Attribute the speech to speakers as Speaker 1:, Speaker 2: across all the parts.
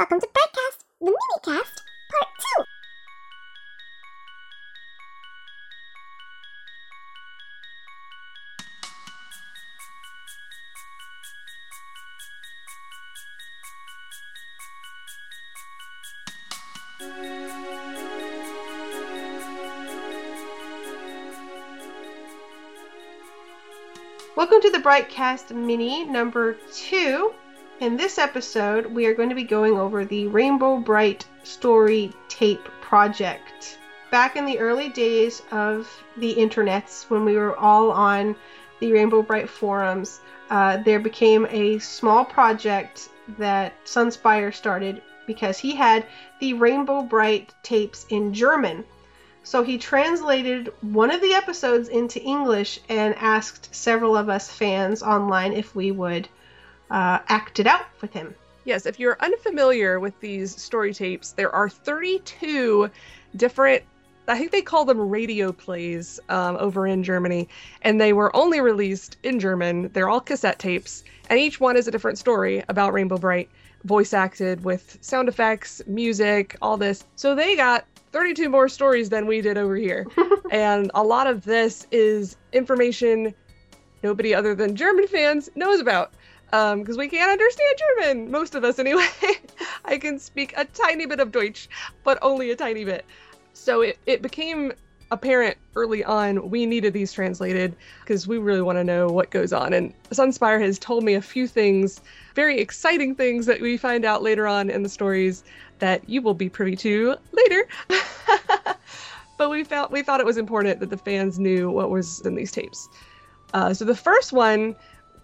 Speaker 1: Welcome to Brightcast, the minicast, part two.
Speaker 2: Welcome to the Brightcast Mini number two. In this episode, we are going to be going over the Rainbow Brite Story Tape Project. Back in the early days of the internets, when we were all on the Rainbow Brite forums, uh, there became a small project that Sunspire started because he had the Rainbow Brite tapes in German. So he translated one of the episodes into English and asked several of us fans online if we would uh, act it out with him.
Speaker 3: Yes, if you're unfamiliar with these story tapes, there are 32 different, I think they call them radio plays um, over in Germany, and they were only released in German. They're all cassette tapes, and each one is a different story about Rainbow Brite, voice acted with sound effects, music, all this. So they got 32 more stories than we did over here. and a lot of this is information nobody other than German fans knows about because um, we can't understand German, most of us anyway. I can speak a tiny bit of Deutsch, but only a tiny bit. So it, it became apparent early on we needed these translated because we really want to know what goes on. And Sunspire has told me a few things, very exciting things that we find out later on in the stories that you will be privy to later. but we felt we thought it was important that the fans knew what was in these tapes. Uh, so the first one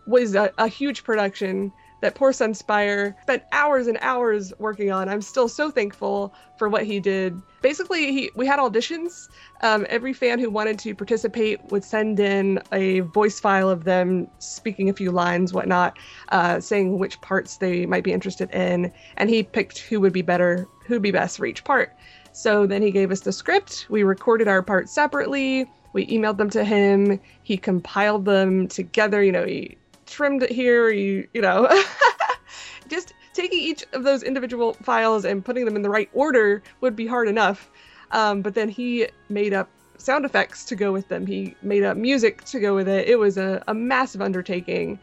Speaker 3: was a, a huge production that poor Sunspire spent hours and hours working on. I'm still so thankful for what he did. Basically, he we had auditions. Um, every fan who wanted to participate would send in a voice file of them speaking a few lines, whatnot, uh, saying which parts they might be interested in, and he picked who would be better, who'd be best for each part. So then he gave us the script. We recorded our parts separately. We emailed them to him. He compiled them together. You know, he trimmed it here, you you know, just taking each of those individual files and putting them in the right order would be hard enough. Um, but then he made up sound effects to go with them. He made up music to go with it. It was a, a massive undertaking,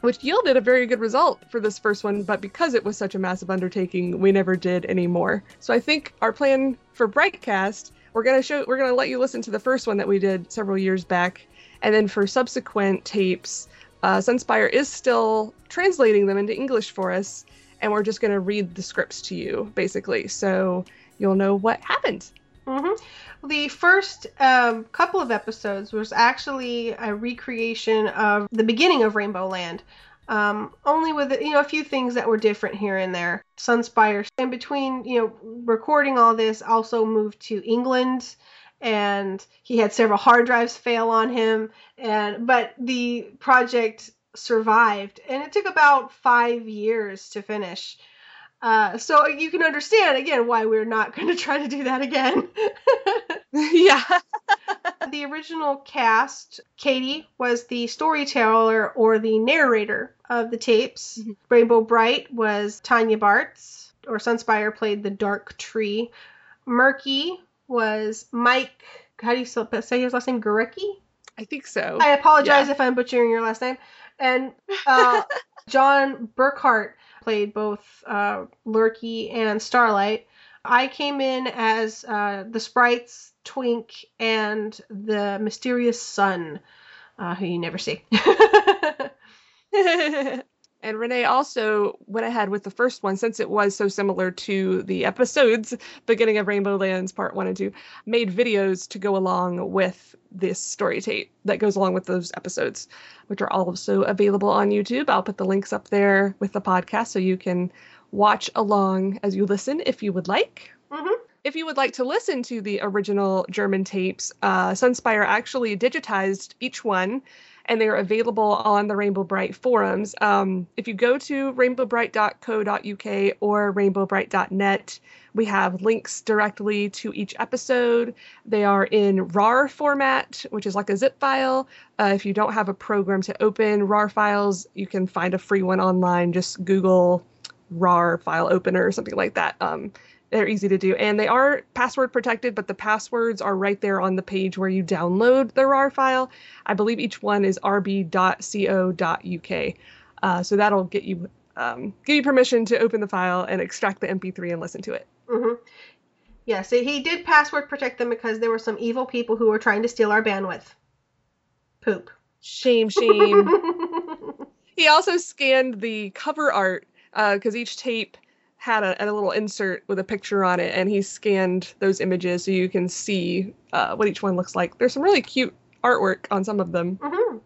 Speaker 3: which yielded a very good result for this first one. But because it was such a massive undertaking, we never did any more. So I think our plan for Brightcast, we're gonna show, we're gonna let you listen to the first one that we did several years back, and then for subsequent tapes, uh, Sunspire is still translating them into English for us, and we're just going to read the scripts to you, basically, so you'll know what happened.
Speaker 2: Mm-hmm. The first um, couple of episodes was actually a recreation of the beginning of Rainbow Land. Um, only with you know a few things that were different here and there. Sunspire, in between you know recording all this, also moved to England and he had several hard drives fail on him and but the project survived and it took about five years to finish. Uh, so you can understand again why we're not going to try to do that again.
Speaker 3: Yeah.
Speaker 2: The original cast katie was the storyteller or the narrator of the tapes. Mm-hmm. rainbow brite was tanya bartz or sunspire played the dark tree. Murky was Mike. How do you say his last name? Gurecki?
Speaker 3: I think so.
Speaker 2: I apologize yeah. if I'm butchering your last name. And uh, John Burkhart played both uh, Lurky and Starlight. I came in as uh, the sprites, Twink, and the mysterious sun, uh, who you never see.
Speaker 3: And Renee also went ahead with the first one since it was so similar to the episodes, beginning of Rainbow Lands Part 1 and 2, made videos to go along with this story tape that goes along with those episodes, which are also available on YouTube. I'll put the links up there with the podcast so you can watch along as you listen if you would like.
Speaker 2: Mm-hmm.
Speaker 3: If you would like to listen to the original German tapes, uh, Sunspire actually digitized each one and they're available on the Rainbow Brite forums. Um, if you go to rainbowbrite.co.uk or rainbowbrite.net, we have links directly to each episode. They are in RAR format, which is like a zip file. Uh, if you don't have a program to open RAR files, you can find a free one online. Just Google RAR file opener or something like that. Um, they're easy to do, and they are password protected, but the passwords are right there on the page where you download the RAR file. I believe each one is rb.co.uk, uh, so that'll get you um, give you permission to open the file and extract the MP3 and listen to it.
Speaker 2: Mm-hmm. Yes, he did password protect them because there were some evil people who were trying to steal our bandwidth. Poop.
Speaker 3: Shame, shame. he also scanned the cover art because uh, each tape had a, a, little insert with a picture on it, and he scanned those images so you can see uh, what each one looks like. There's some really cute artwork on some of them.
Speaker 2: Mm-hmm.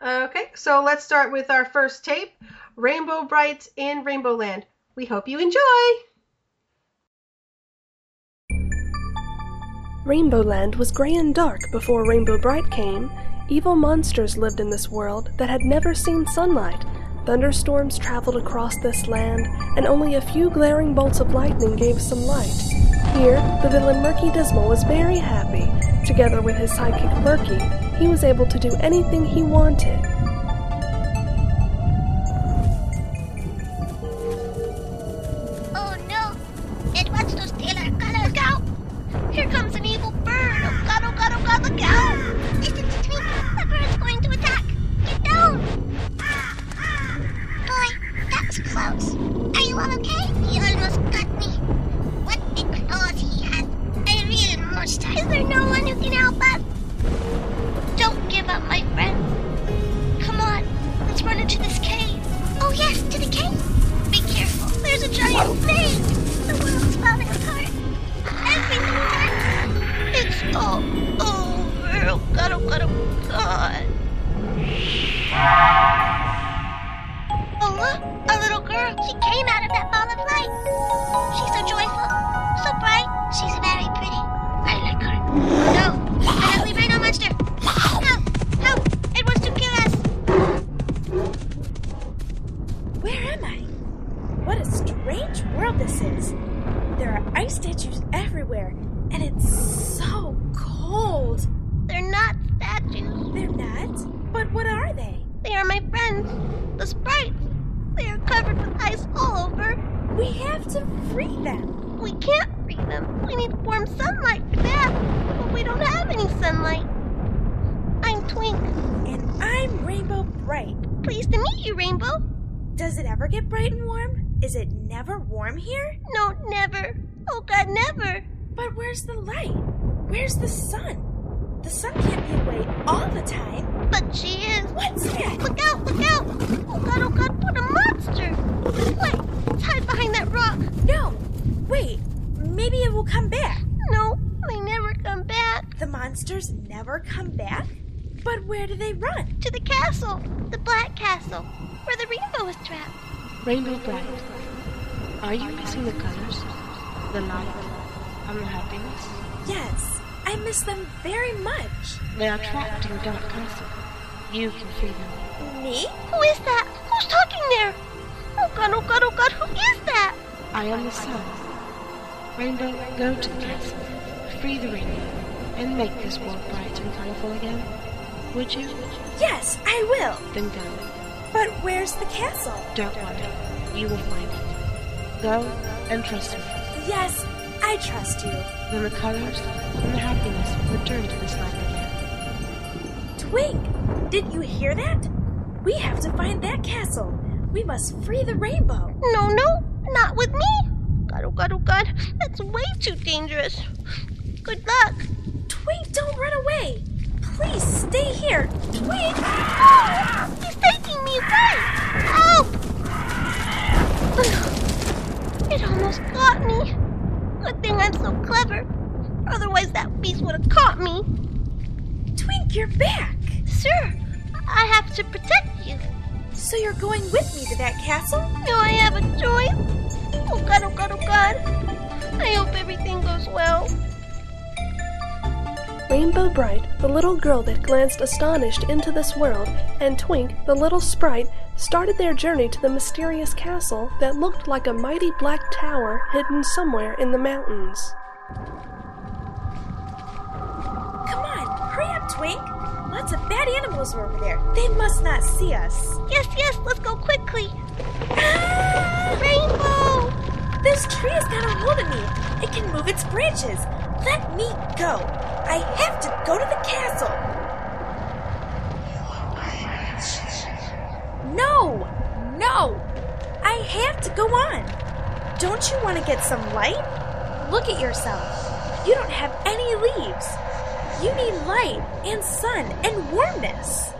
Speaker 2: Okay, so let's start with our first tape Rainbow Brite in Rainbow Land. We hope you enjoy!
Speaker 4: Rainbow Land was gray and dark before Rainbow Brite came. Evil monsters lived in this world that had never seen sunlight Thunderstorms traveled across this land, and only a few glaring bolts of lightning gave some light. Here, the villain Murky Dismal was very happy. Together with his sidekick Murky, he was able to do anything he wanted.
Speaker 1: A little girl. She came out of that ball of light. She's so joyful, so bright. She's very pretty. I like her. No, an ugly rhino monster. Help! Help! It wants to kill us.
Speaker 5: Where am I? What a strange world this is. There are ice statues everywhere, and it's so cold.
Speaker 1: They're not statues.
Speaker 5: They're not? But what are they?
Speaker 1: They are my friends, the sprites. They are covered with ice all over.
Speaker 5: We have to free them.
Speaker 1: We can't free them. We need warm sunlight for that. But we don't have any sunlight. I'm Twink.
Speaker 5: And I'm Rainbow Brite.
Speaker 1: Pleased to meet you, Rainbow.
Speaker 5: Does it ever get bright and warm? Is it never warm here?
Speaker 1: No, never. Oh, God, never.
Speaker 5: But where's the light? Where's the sun? The sun can't be away all the time.
Speaker 1: But she is.
Speaker 5: What's that?
Speaker 1: Look out, look out! Oh god, oh god, what a monster! Wait, let's hide behind that rock.
Speaker 5: No! Wait, maybe it will come back.
Speaker 1: No, they never come back.
Speaker 5: The monsters never come back? But where do they run?
Speaker 1: To the castle, the Black Castle, where the rainbow is trapped.
Speaker 6: Rainbow Brite, are you missing the colors, the light, and the happiness?
Speaker 5: Yes. I miss them very much.
Speaker 6: They are trapped in the dark castle. You can free them.
Speaker 5: Me?
Speaker 1: Who is that? Who's talking there? Oh god, oh god, oh god, who is that?
Speaker 6: I am the sun. Rainbow, go to the castle, free the rainbow, and make this world bright and colorful again. Would you?
Speaker 5: Yes, I will.
Speaker 6: Then go.
Speaker 5: But where's the castle?
Speaker 6: Don't worry. You will find it. Go and trust me.
Speaker 5: Yes, I trust you.
Speaker 6: Then the colors and the happiness will return to this land again.
Speaker 5: Twink, did you hear that? We have to find that castle. We must free the rainbow.
Speaker 1: No, no, not with me. God, oh God, oh God, that's way too dangerous. Good luck.
Speaker 5: Twink, don't run away. Please stay here. Twink!
Speaker 1: Oh, he's taking me away. Help! It almost got me. Good thing I'm so clever. Otherwise, that beast would have caught me.
Speaker 5: Twink, you're back.
Speaker 1: Sir, I have to protect you.
Speaker 5: So you're going with me to that castle?
Speaker 1: Do I have a choice? Oh god, oh god, oh god. I hope everything goes well.
Speaker 4: Rainbow Brite, the little girl that glanced astonished into this world, and Twink, the little sprite, started their journey to the mysterious castle that looked like a mighty black tower hidden somewhere in the mountains.
Speaker 5: Come on, hurry up, Twink. Lots of bad animals are over there. They must not see us.
Speaker 1: Yes, yes, let's go quickly.
Speaker 5: Ah!
Speaker 1: Rainbow!
Speaker 5: This tree has got a hold of me. It can move its branches. Let me go. I have to go to the castle. No, no. I have to go on. Don't you want to get some light? Look at yourself. You don't have any leaves. You need light and sun and warmness.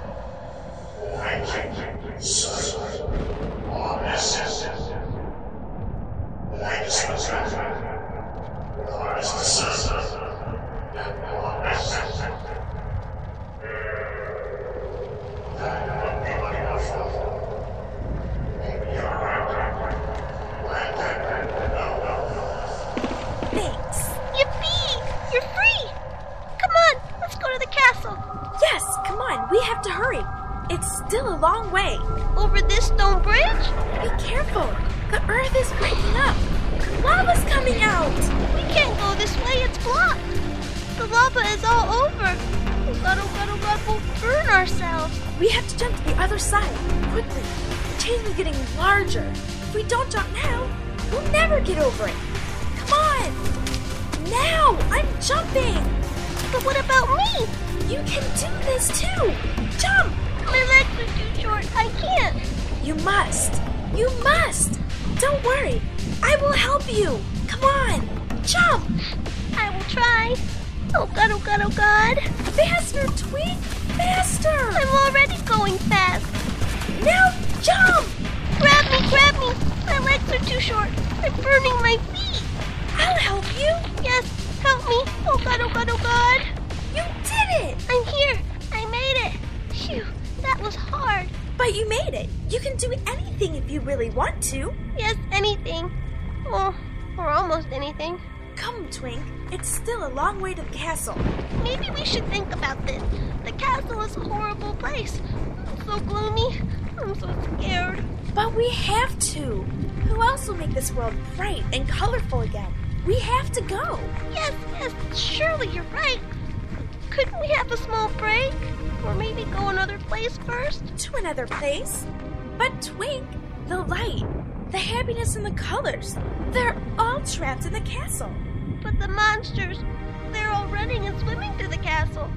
Speaker 1: Oh god.
Speaker 5: Faster, Twink. Faster.
Speaker 1: I'm already going fast.
Speaker 5: Now jump.
Speaker 1: Grab me, grab me. My legs are too short. I'm burning my feet.
Speaker 5: I'll help you.
Speaker 1: Yes, help me. Oh god, oh god, oh god.
Speaker 5: You did it.
Speaker 1: I'm here. I made it. Phew, that was hard.
Speaker 5: But you made it. You can do anything if you really want to.
Speaker 1: Yes, anything. Well, or almost anything.
Speaker 5: Come, Twink. It's still a long way to the castle.
Speaker 1: Maybe we should think about this. The castle is a horrible place. It's so gloomy. I'm so scared.
Speaker 5: But we have to. Who else will make this world bright and colorful again? We have to go.
Speaker 1: Yes, yes, surely you're right. Couldn't we have a small break? Or maybe go another place first?
Speaker 5: To another place. But Twink, the light, the happiness, and the colors, they're all trapped in the castle.
Speaker 1: The monsters, they're all running and swimming to the castle.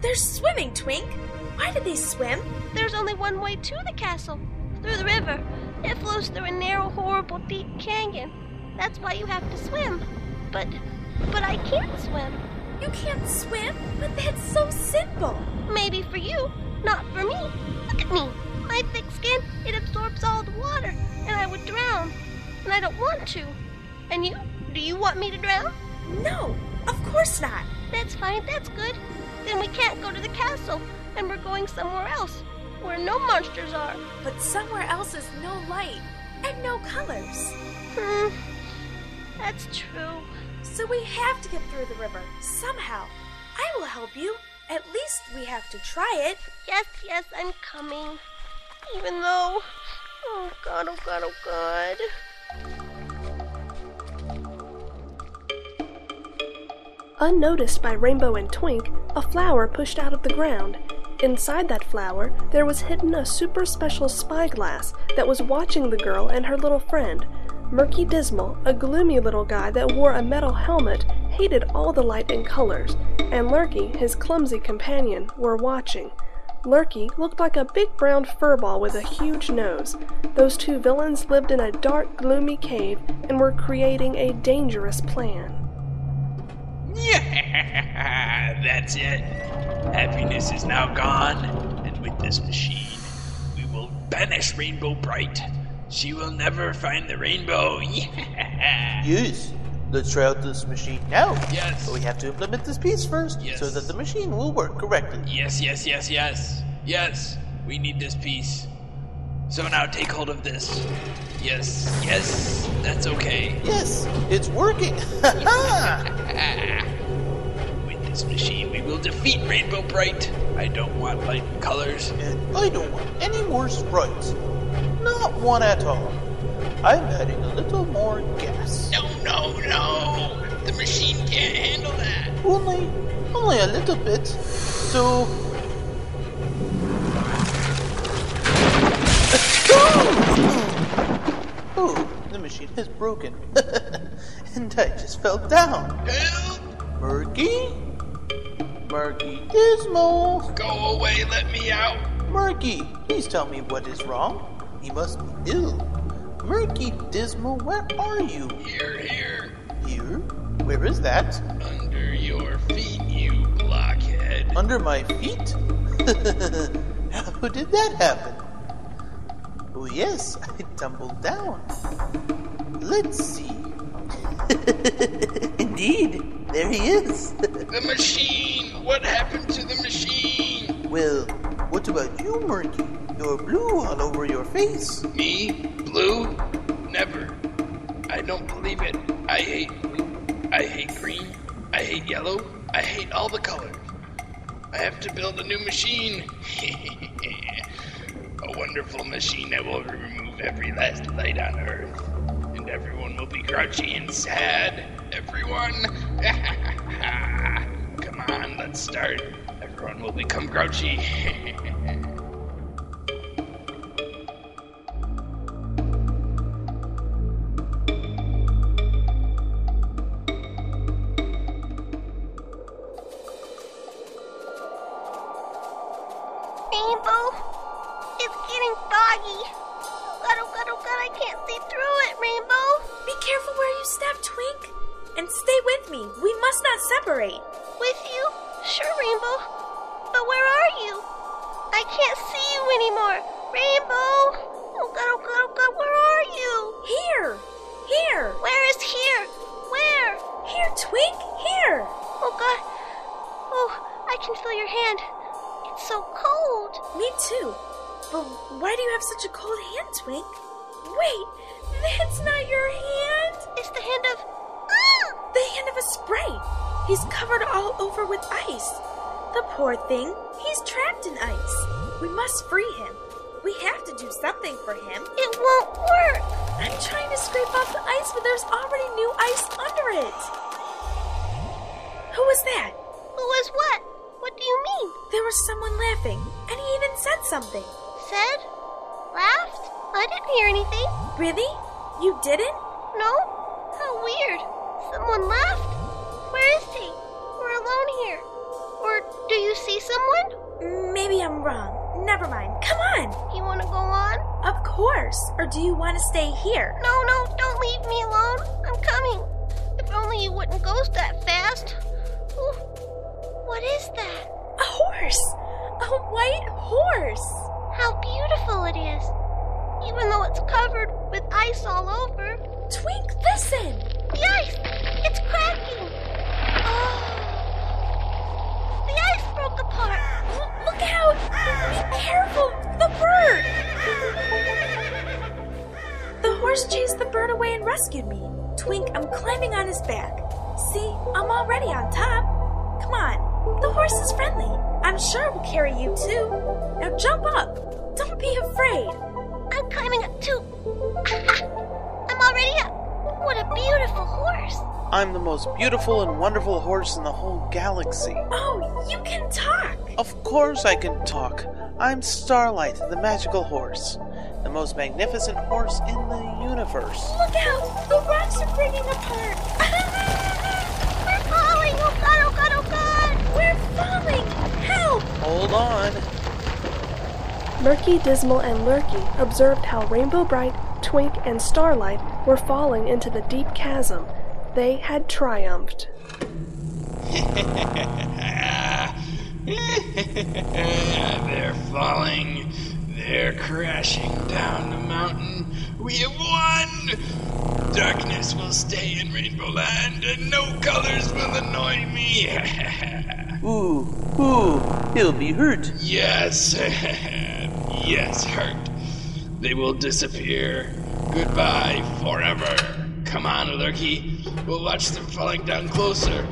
Speaker 5: They're swimming, Twink. Why did they swim?
Speaker 1: There's only one way to the castle through the river. It flows through a narrow, horrible, deep canyon. That's why you have to swim. But, but I can't swim.
Speaker 5: You can't swim? But that's so simple.
Speaker 1: Maybe for you, not for me. Look at me. My thick skin, it absorbs all the water, and I would drown. And I don't want to. And you? Do you want me to drown?
Speaker 5: No, of course not.
Speaker 1: That's fine, that's good. Then we can't go to the castle, and we're going somewhere else, where no monsters are.
Speaker 5: But somewhere else is no light and no colors.
Speaker 1: Hmm, that's true.
Speaker 5: So we have to get through the river somehow. I will help you. At least we have to try it.
Speaker 1: Yes, yes, I'm coming. Even though. Oh god, oh god, oh god.
Speaker 4: Unnoticed by Rainbow and Twink, a flower pushed out of the ground. Inside that flower, there was hidden a super special spyglass that was watching the girl and her little friend. Murky Dismal, a gloomy little guy that wore a metal helmet, hated all the light and colors, and Lurky, his clumsy companion, were watching. Lurky looked like a big brown furball with a huge nose. Those two villains lived in a dark, gloomy cave and were creating a dangerous plan.
Speaker 7: Yeah, that's it. Happiness is now gone, and with this machine, we will banish Rainbow Brite. She will never find the rainbow. Yeah.
Speaker 8: Yes. Let's try out this machine now.
Speaker 7: Yes.
Speaker 8: But we have to implement this piece first
Speaker 7: Yes.
Speaker 8: so that the machine will work correctly.
Speaker 7: Yes, yes, yes, yes. Yes, we need this piece. So now take hold of this. Yes, yes, that's okay.
Speaker 8: Yes, it's working.
Speaker 7: With this machine, we will defeat Rainbow Brite. I don't want light colors.
Speaker 8: and I don't want any more sprites. Not one at all. I'm adding a little more gas.
Speaker 7: No, no, no! The machine can't handle that.
Speaker 8: Only, only a little bit. So. Oh, the machine is broken. and I just fell down.
Speaker 7: Help!
Speaker 8: Murky? Murky Dismal?
Speaker 7: Go away, let me out.
Speaker 8: Murky, please tell me what is wrong. He must be ill. Murky Dismal, where are you?
Speaker 7: Here, here.
Speaker 8: Here? Where is that?
Speaker 7: Under your feet, you blockhead.
Speaker 8: Under my feet? How did that happen? Oh, yes, I tumbled down. Let's see. Indeed, there he is.
Speaker 7: The machine! What happened to the machine?
Speaker 8: well, what about you, Murky? You're blue all over your face.
Speaker 7: Me? Blue? Never. I don't believe it. I hate blue. I hate green. I hate yellow. I hate all the colors. I have to build a new machine. Wonderful machine that will remove every last light on Earth. And everyone will be grouchy and sad. Everyone. Come on, let's start. Everyone will become grouchy.
Speaker 1: With you? Sure, Rainbow. But where are you? I can't see you anymore. Rainbow! Oh god, oh god, oh god, where are you?
Speaker 5: Here! Here!
Speaker 1: Where is here? Where?
Speaker 5: Here, Twink! Here!
Speaker 1: Oh god. Oh, I can feel your hand. It's so cold.
Speaker 5: Me too. But why do you have such a cold hand, Twink? Wait, ice. The poor thing, he's trapped in ice. We must free him. We have to do something for him.
Speaker 1: It won't work.
Speaker 5: I'm trying to scrape off the ice, but there's already new ice under it. Who was that?
Speaker 1: Who was what? What do you mean?
Speaker 5: There was someone laughing, and he even said something.
Speaker 1: Said? Laughed? I didn't hear anything.
Speaker 5: Really? You didn't?
Speaker 1: No? How weird. Someone laughed. Where is he? We're alone here. Or do you see someone?
Speaker 5: Maybe I'm wrong. Never mind. Come on.
Speaker 1: You want to go on?
Speaker 5: Of course. Or do you want to stay here?
Speaker 1: No, no, don't leave me alone. I'm coming. If only you wouldn't go that fast. Ooh, what is that?
Speaker 5: A horse. A white horse.
Speaker 1: How beautiful it is. Even though it's covered with ice all over.
Speaker 5: Twink, listen.
Speaker 1: The ice! It's cracking! Oh! Apart!
Speaker 5: Look out. Be careful. The bird. The horse chased the bird away and rescued me. Twink, I'm climbing on his back. See, I'm already on top. Come on. The horse is friendly. I'm sure it will carry you too. Now jump up. Don't be afraid.
Speaker 1: I'm climbing up too. I'm already up. What a beautiful horse.
Speaker 9: I'm the most beautiful and wonderful horse in the whole galaxy.
Speaker 5: Oh, you can talk.
Speaker 9: Of course I can talk. I'm Starlight, the magical horse. The most magnificent horse in the universe.
Speaker 5: Look out. The rocks are breaking apart.
Speaker 1: We're falling. Oh god, oh god, oh god.
Speaker 5: We're falling. Help.
Speaker 9: Hold on.
Speaker 4: Murky, Dismal, and Lurky observed how Rainbow Brite, Twink, and Starlight were falling into the deep chasm. They had triumphed.
Speaker 7: They're falling. They're crashing down the mountain. We have won! Darkness will stay in Rainbow Land, and no colors will annoy me.
Speaker 8: Ooh, ooh, he'll be hurt.
Speaker 7: yes, yes, hurt. They will disappear. Goodbye forever. Come on, Lurky. We'll watch them falling down closer.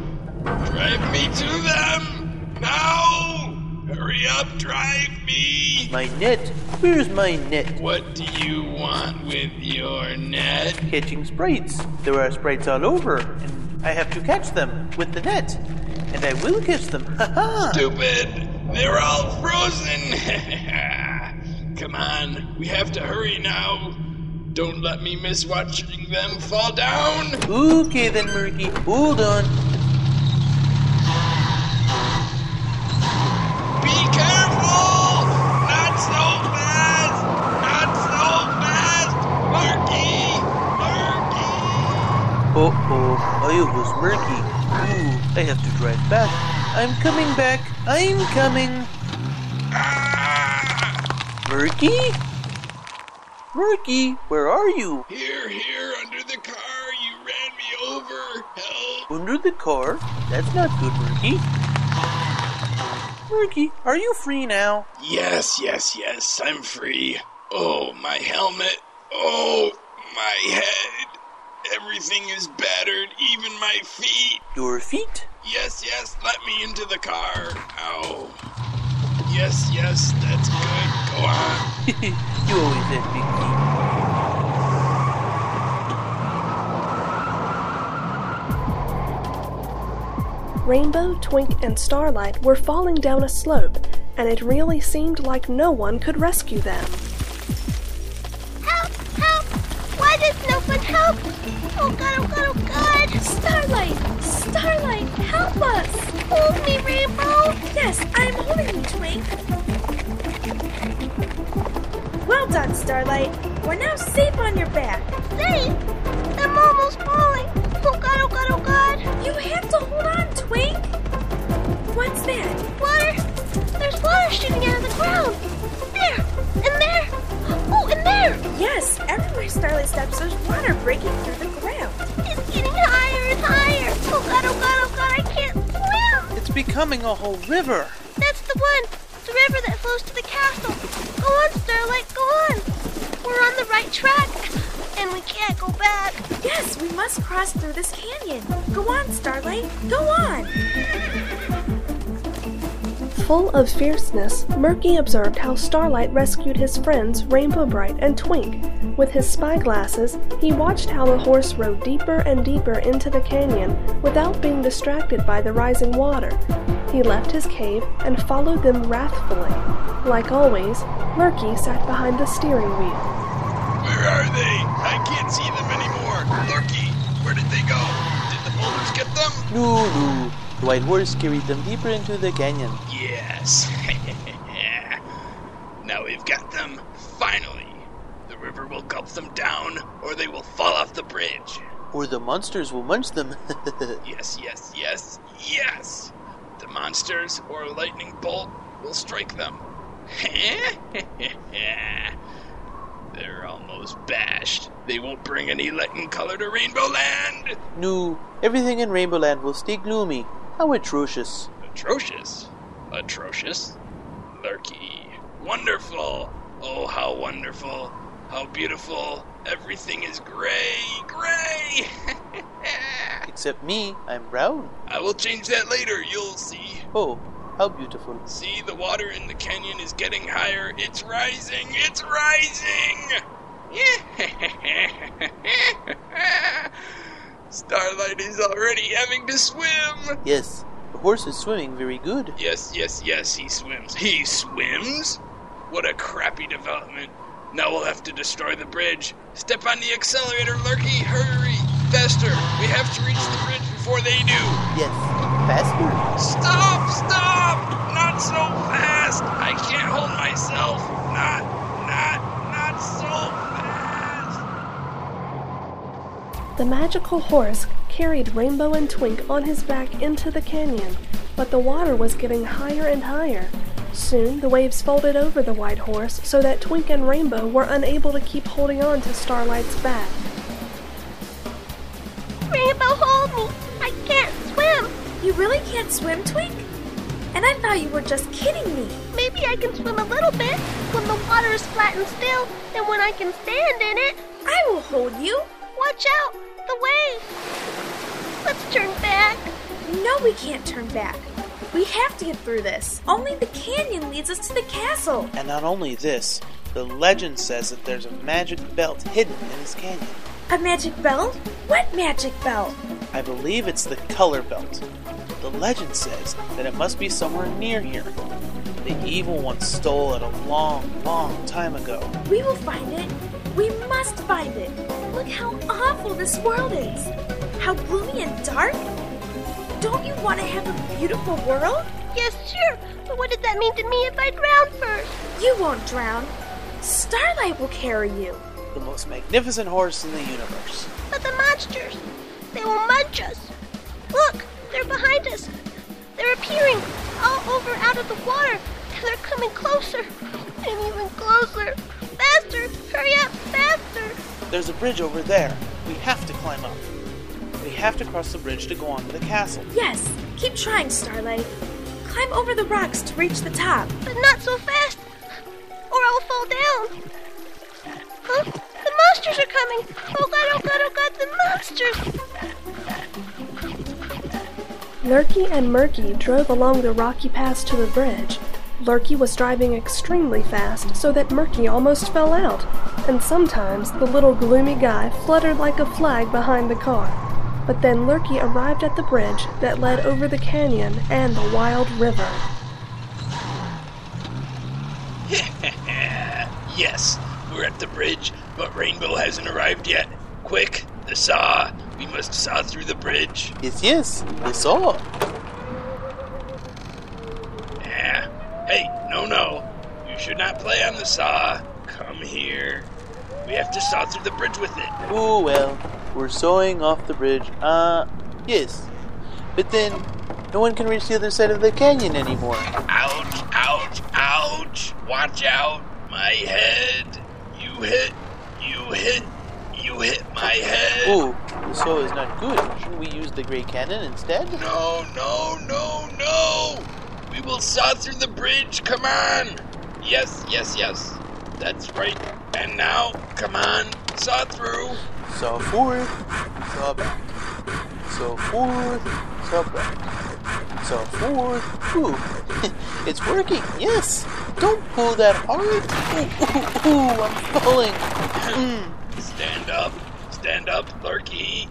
Speaker 7: Drive me to them! Now! Hurry up, drive me!
Speaker 8: My net. Where's my net?
Speaker 7: What do you want with your net?
Speaker 8: Catching sprites. There are sprites all over, and I have to catch them with the net. And I will catch them. Ha ha!
Speaker 7: Stupid! They're all frozen! Come on, we have to hurry now. Don't let me miss watching them fall down.
Speaker 8: Okay then, Murky. Hold on.
Speaker 7: Be careful! Not so fast! Not so fast! Murky! Murky!
Speaker 8: Oh oh, I was Murky. Ooh, I have to drive back. I'm coming back. I'm coming.
Speaker 7: Ah!
Speaker 8: Murky? Murky, where are you?
Speaker 7: Here, here, under the car, you ran me over. Help!
Speaker 8: Under the car? That's not good, Murky. Murky, are you free now?
Speaker 7: Yes, yes, yes, I'm free. Oh, my helmet. Oh, my head. Everything is battered, even my feet.
Speaker 8: Your feet?
Speaker 7: Yes, yes, let me into the car. Ow. Yes, yes, that's good. Go on.
Speaker 8: you always have big feet.
Speaker 4: Rainbow, Twink, and Starlight were falling down a slope, and it really seemed like no one could rescue them.
Speaker 1: Help! Help! Why does no one help? Oh god, oh god, oh god!
Speaker 5: Starlight! Starlight, help us!
Speaker 1: Hold me, Rainbow!
Speaker 5: Yes, I'm holding you, Twink. Well done, Starlight. We're now safe on your back.
Speaker 1: Safe? I'm almost falling. Oh god, oh god, oh god!
Speaker 5: You have to hold on, Twink. What's that?
Speaker 1: Water! There's water shooting out of the ground! There! And there! Oh, and there!
Speaker 5: Yes, everywhere Starlight steps, there's water breaking through the ground.
Speaker 1: It's getting higher and higher! Oh god, oh
Speaker 9: becoming a whole river.
Speaker 1: That's the one! The river that flows to the castle! Go on, Starlight, go on! We're on the right track! And we can't go back!
Speaker 5: Yes, we must cross through this canyon. Go on, Starlight. Go on.
Speaker 4: Full of fierceness, Murky observed how Starlight rescued his friends Rainbow Brite and Twink. With his spyglasses, he watched how the horse rode deeper and deeper into the canyon without being distracted by the rising water. He left his cave and followed them wrathfully. Like always, Murky sat behind the steering wheel.
Speaker 7: Where are they? I can't see them anymore. Lurky, where did they go? Did the boulders get them?
Speaker 8: No, no. The white horse carried them deeper into the canyon.
Speaker 7: Yes. now we've got them. Finally. The river will gulp them down, or they will fall off the bridge.
Speaker 8: Or the monsters will munch them.
Speaker 7: Yes, yes, yes, yes. The monsters or a lightning bolt will strike them. They're almost bashed. They won't bring any lightning color to Rainbow Land.
Speaker 8: no, everything in Rainbow Land will stay gloomy. How atrocious.
Speaker 7: Atrocious. Atrocious. Lurky. Wonderful. Oh, how wonderful. How beautiful. Everything is gray, gray.
Speaker 8: Except me, I'm brown.
Speaker 7: I will change that later, you'll see.
Speaker 8: Oh, how beautiful.
Speaker 7: See, the water in the canyon is getting higher. It's rising. It's rising. Starlight is already having to swim.
Speaker 8: Yes, the horse is swimming very good.
Speaker 7: Yes, yes, yes, he swims. He swims? What a crappy development. Now we'll have to destroy the bridge. Step on the accelerator, Lurky. Hurry. Faster. We have to reach the bridge before they do.
Speaker 8: Yes, faster.
Speaker 7: Stop! Stop! Not so fast! I can't hold myself! Not, not so fast!
Speaker 4: The magical horse carried Rainbow and Twink on his back into the canyon, but the water was getting higher and higher. Soon the waves folded over the white horse so that Twink and Rainbow were unable to keep holding on to Starlight's back.
Speaker 1: Rainbow, hold me! I can't swim!
Speaker 5: You really can't swim, Twink? And I thought you were just kidding me.
Speaker 1: Maybe I can swim a little bit when the water is flat and still, and when I can stand in it.
Speaker 5: I will hold you.
Speaker 1: Watch out! The wave! Let's turn back.
Speaker 5: No, we can't turn back. We have to get through this. Only the canyon leads us to the castle.
Speaker 9: And not only this, the legend says that there's a magic belt hidden in this canyon.
Speaker 5: A magic belt? What magic belt?
Speaker 9: I believe it's the color belt. The legend says that it must be somewhere near here. The evil one stole it a long, long time ago.
Speaker 5: We will find it. We must find it. Look how awful this world is. How gloomy and dark. Don't you want to have a beautiful world?
Speaker 1: Yes, sure. But what did that mean to me if I drown first?
Speaker 5: You won't drown. Starlight will carry you.
Speaker 8: The most magnificent horse in the universe.
Speaker 1: But the monsters, they will munch us. Look, they're behind us. They're appearing all over out of the water, and they're coming closer and even closer. Faster! Hurry up! Faster!
Speaker 8: There's a bridge over there. We have to climb up. We have to cross the bridge to go on to the castle.
Speaker 5: Yes, keep trying, Starlight. Climb over the rocks to reach the top.
Speaker 1: But not so fast, or I will fall down. Huh? The monsters are coming! Oh god, oh god, oh god, the monsters!
Speaker 4: Lurky and Murky drove along the rocky pass to the bridge. Lurky was driving extremely fast so that Murky almost fell out, and sometimes the little gloomy guy fluttered like a flag behind the car. But then Lurky arrived at the bridge that led over the canyon and the wild river.
Speaker 7: yes, we're at the bridge, but Rainbow hasn't arrived yet. Quick, the saw. We must saw through the bridge.
Speaker 8: Yes, yes, the saw.
Speaker 7: Yeah. Hey, no, no. You should not play on the saw. Come here. We have to saw through the bridge with it.
Speaker 8: Oh well, we're sawing off the bridge. Uh, yes. But then, no one can reach the other side of the canyon anymore.
Speaker 7: Ouch, ouch, ouch. Watch out. My head. You hit. You hit. You hit my head.
Speaker 8: Ooh, the saw is not good. Shouldn't we use the gray cannon instead?
Speaker 7: No, no, no, no. We will saw through the bridge. Come on. Yes, yes, yes. That's right. And now, come on. Saw through.
Speaker 8: Saw forward, saw back. Saw forward, saw back. Saw forward. Ooh, it's working. Yes. Don't pull that hard. Ooh, ooh, ooh I'm falling. Mm.
Speaker 7: Stand up. Stand up, Lurky.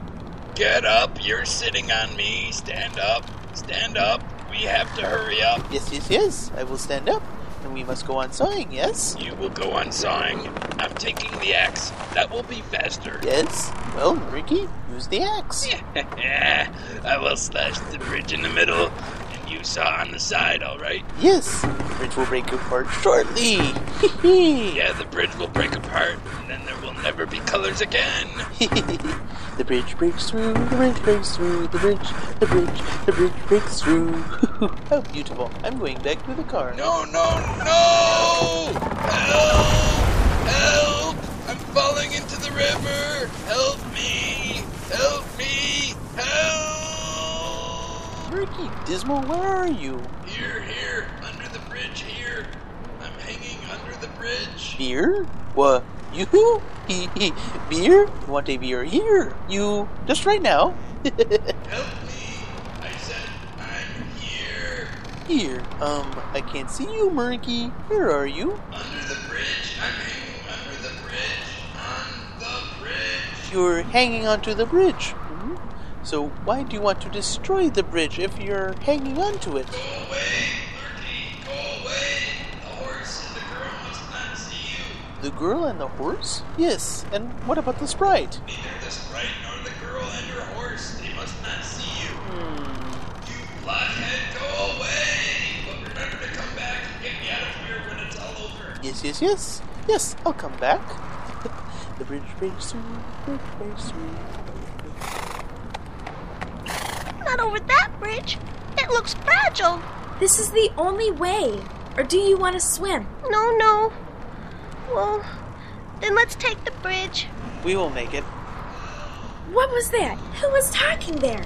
Speaker 7: Get up. You're sitting on me. Stand up. Stand up. We have to hurry up.
Speaker 8: Yes, yes, yes. I will stand up. And we must go on sawing, yes?
Speaker 7: You will go on sawing. I'm taking the axe. That will be faster.
Speaker 8: Yes. Well, Ricky, use the axe.
Speaker 7: I will slash the bridge in the middle, you saw on the side, all right?
Speaker 8: Yes. The bridge will break apart shortly.
Speaker 7: yeah, the bridge will break apart, and then there will never be colors again.
Speaker 8: the bridge breaks through, the bridge breaks through, the bridge, the bridge, the bridge breaks through. How beautiful. I'm going back to the car.
Speaker 7: No, no, no! Help! Help! I'm falling into the river! Help me! Help me! Help!
Speaker 8: Ricky, Dismal, where are you?
Speaker 7: Here, here, under the bridge here. I'm hanging under the bridge.
Speaker 8: Beer? What? You? He, he, beer? You want a beer here? You, just right now.
Speaker 7: Help me! I said I'm here.
Speaker 8: Here, um, I can't see you, Murky. Where are you?
Speaker 7: Under the bridge. I'm hanging under the bridge. On the bridge.
Speaker 8: You're hanging onto the bridge. So why do you want to destroy the bridge if you're hanging onto it?
Speaker 7: Go away, Lurky. Go away. The horse and the girl must not see you.
Speaker 8: The girl and the horse? Yes. And what about the sprite?
Speaker 7: Neither the sprite nor the girl and her horse. They must not see you.
Speaker 8: Hmm.
Speaker 7: You blockhead, go away. But remember to come back and get me out of here when it's all over.
Speaker 8: Yes, yes, yes. Yes, I'll come back. the bridge breaks through, the bridge breaks through.
Speaker 1: Not over that bridge. It looks fragile.
Speaker 5: This is the only way. Or do you want to swim?
Speaker 1: No, no. Well, then let's take the bridge.
Speaker 8: We will make it.
Speaker 5: What was that? Who was talking there?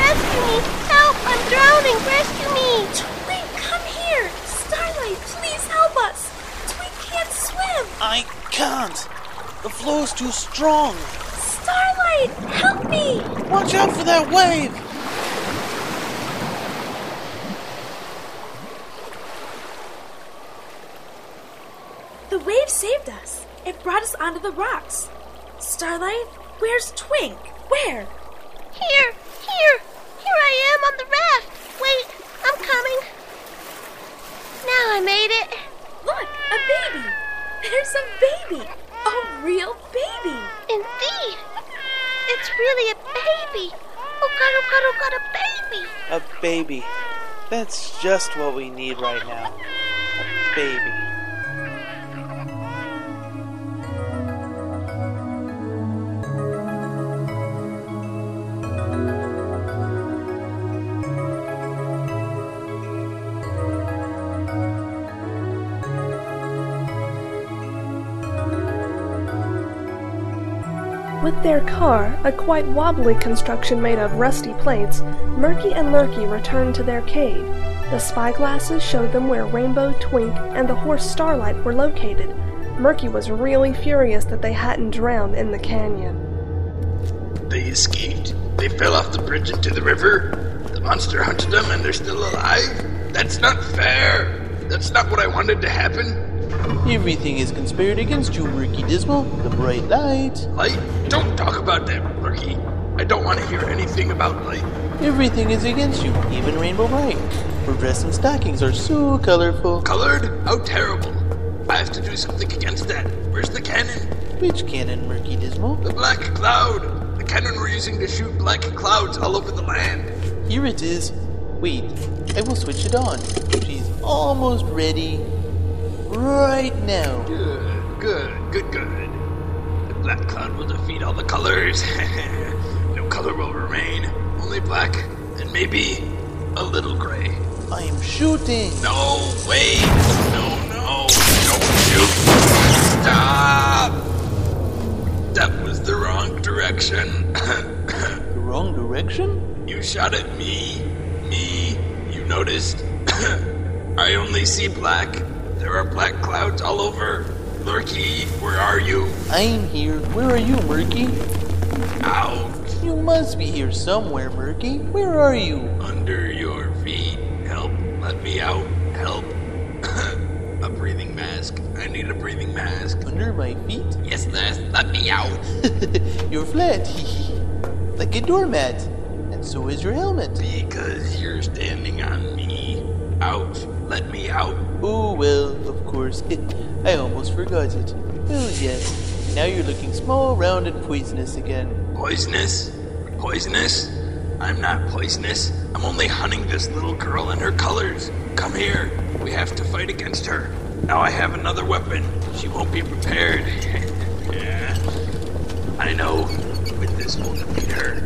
Speaker 1: Rescue me! Help! I'm drowning! Rescue me!
Speaker 5: Twink, come here! Starlight, please help us! Twink can't swim!
Speaker 8: I can't. The flow is too strong.
Speaker 5: Starlight, help me!
Speaker 8: Watch out for that wave.
Speaker 5: The wave saved us. It brought us onto the rocks. Starlight, where's Twink? Where?
Speaker 1: Here! Here! Here I am on the raft! Wait! I'm coming! Now I made it.
Speaker 5: Look, a baby. There's a baby. A real baby.
Speaker 1: Indeed. It's really a baby. Oh god, oh god, oh god, a baby.
Speaker 9: A baby. That's just what we need right now. A baby.
Speaker 4: With their car, a quite wobbly construction made of rusty plates, Murky and Lurky returned to their cave. The spyglasses showed them where Rainbow, Twink, and the horse Starlight were located. Murky was really furious that they hadn't drowned in the canyon.
Speaker 7: They escaped. They fell off the bridge into the river. The monster hunted them and they're still alive? That's not fair. That's not what I wanted to happen.
Speaker 8: Everything is conspired against you, Murky Dismal. The bright light.
Speaker 7: Light? Don't talk about that, Lurky. I don't want to hear anything about light.
Speaker 8: Everything is against you, even Rainbow Brite. Her dress and stockings are so colorful.
Speaker 7: Colored? How terrible. I have to do something against that. Where's the cannon?
Speaker 8: Which cannon, Murky Dismal?
Speaker 7: The black cloud. The cannon we're using to shoot black clouds all over the land.
Speaker 8: Here it is. Wait, I will switch it on. She's almost ready. Right now.
Speaker 7: Good, good, good, good. The black cloud will defeat all the colors. no color will remain. Only black and maybe a little gray.
Speaker 8: I am shooting.
Speaker 7: No, wait! No, no! Don't shoot! Stop! That was the wrong direction.
Speaker 8: The wrong direction?
Speaker 7: you shot at me. Me. You noticed? I only see black. There are black clouds all over. Lurky, where are you?
Speaker 8: I'm here. Where are you, Murky?
Speaker 7: Out.
Speaker 8: You must be here somewhere, Murky. Where are you?
Speaker 7: Under your feet. Help. Let me out. Help. a breathing mask. I need a breathing mask.
Speaker 8: Under my feet?
Speaker 7: Yes, Les. Let me out.
Speaker 8: You're flat. like a doormat. And so is your helmet.
Speaker 7: Because you're standing on me. Out. Let me out.
Speaker 8: Oh, well, of course. I almost forgot it. Well, yes. Now you're looking small, round, and poisonous again.
Speaker 7: Poisonous? Poisonous? I'm not poisonous. I'm only hunting this little girl and her colors. Come here. We have to fight against her. Now I have another weapon. She won't be prepared. yeah. I know. With this we'll defeat her.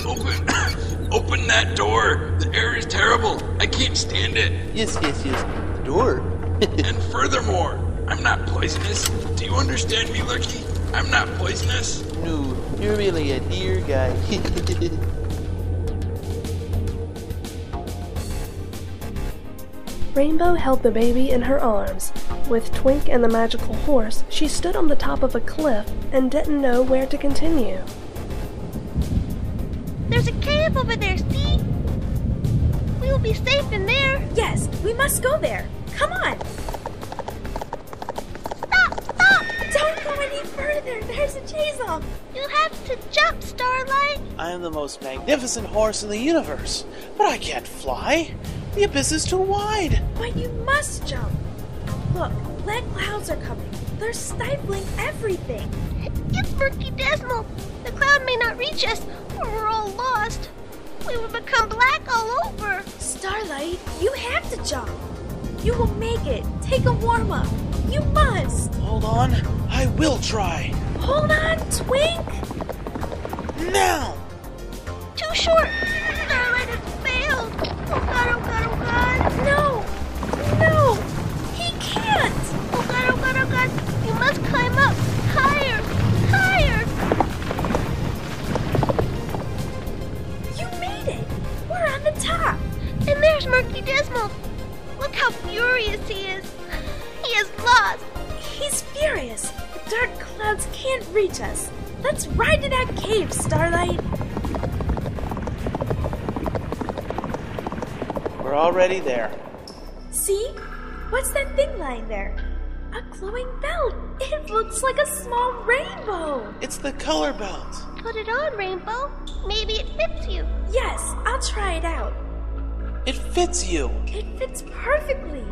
Speaker 7: Open. Open that door. The air is terrible. I can't stand it.
Speaker 8: Yes, yes, yes. The door.
Speaker 7: And furthermore, I'm not poisonous. Do you understand me, Lurky? I'm not poisonous.
Speaker 8: no, you're really a dear guy.
Speaker 4: Rainbow held the baby in her arms. With Twink and the magical horse, she stood on the top of a cliff and didn't know where to continue.
Speaker 1: There's a cave over there, see? We will be safe in there.
Speaker 5: Yes, we must go there. Come on.
Speaker 1: Stop, stop!
Speaker 5: Don't go any further. There's a chase off.
Speaker 1: You have to jump, Starlight.
Speaker 9: I am the most magnificent horse in the universe, but I can't fly. The abyss is too wide.
Speaker 5: But you must jump. Look, black clouds are coming. They're stifling everything.
Speaker 1: It's Murky Dismal. The cloud may not reach us, or we're all lost. We will become black all over.
Speaker 5: Starlight, you have to jump. You will make it. Take a warm up. You must.
Speaker 9: Hold on, I will try.
Speaker 5: Hold on, Twink.
Speaker 9: Now!
Speaker 1: Too short. And Dismal. Look how furious he is. He is lost.
Speaker 5: He's furious. The dark clouds can't reach us. Let's ride to that cave, Starlight.
Speaker 9: We're already there.
Speaker 5: See? What's that thing lying there? A glowing belt. It looks like a small rainbow.
Speaker 9: It's the color belt.
Speaker 1: Put it on, Rainbow. Maybe it fits you.
Speaker 5: Yes, I'll try it out.
Speaker 8: It fits you.
Speaker 5: It fits perfectly.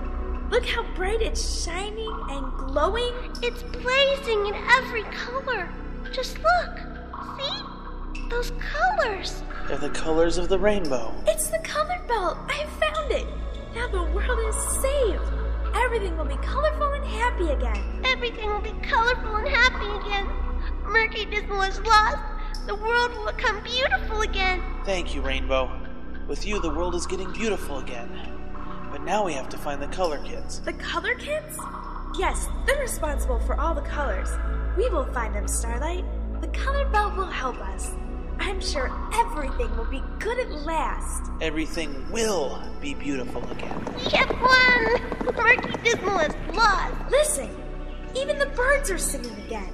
Speaker 5: Look how bright it's shining and glowing.
Speaker 1: It's blazing in every color. Just look. See? Those colors.
Speaker 8: They're the colors of the rainbow.
Speaker 5: It's the color belt. I found it. Now the world is saved. Everything will be colorful and happy again.
Speaker 1: Everything will be colorful and happy again. Murky Dismal is lost. The world will become beautiful again.
Speaker 8: Thank you, Rainbow. With you, the world is getting beautiful again. But now we have to find the color kids.
Speaker 5: The color kids? Yes, they're responsible for all the colors. We will find them, Starlight. The color belt will help us. I'm sure everything will be good at last.
Speaker 8: Everything will be beautiful again.
Speaker 1: We have won. Murky Dismal is lost.
Speaker 5: Listen, even the birds are singing again.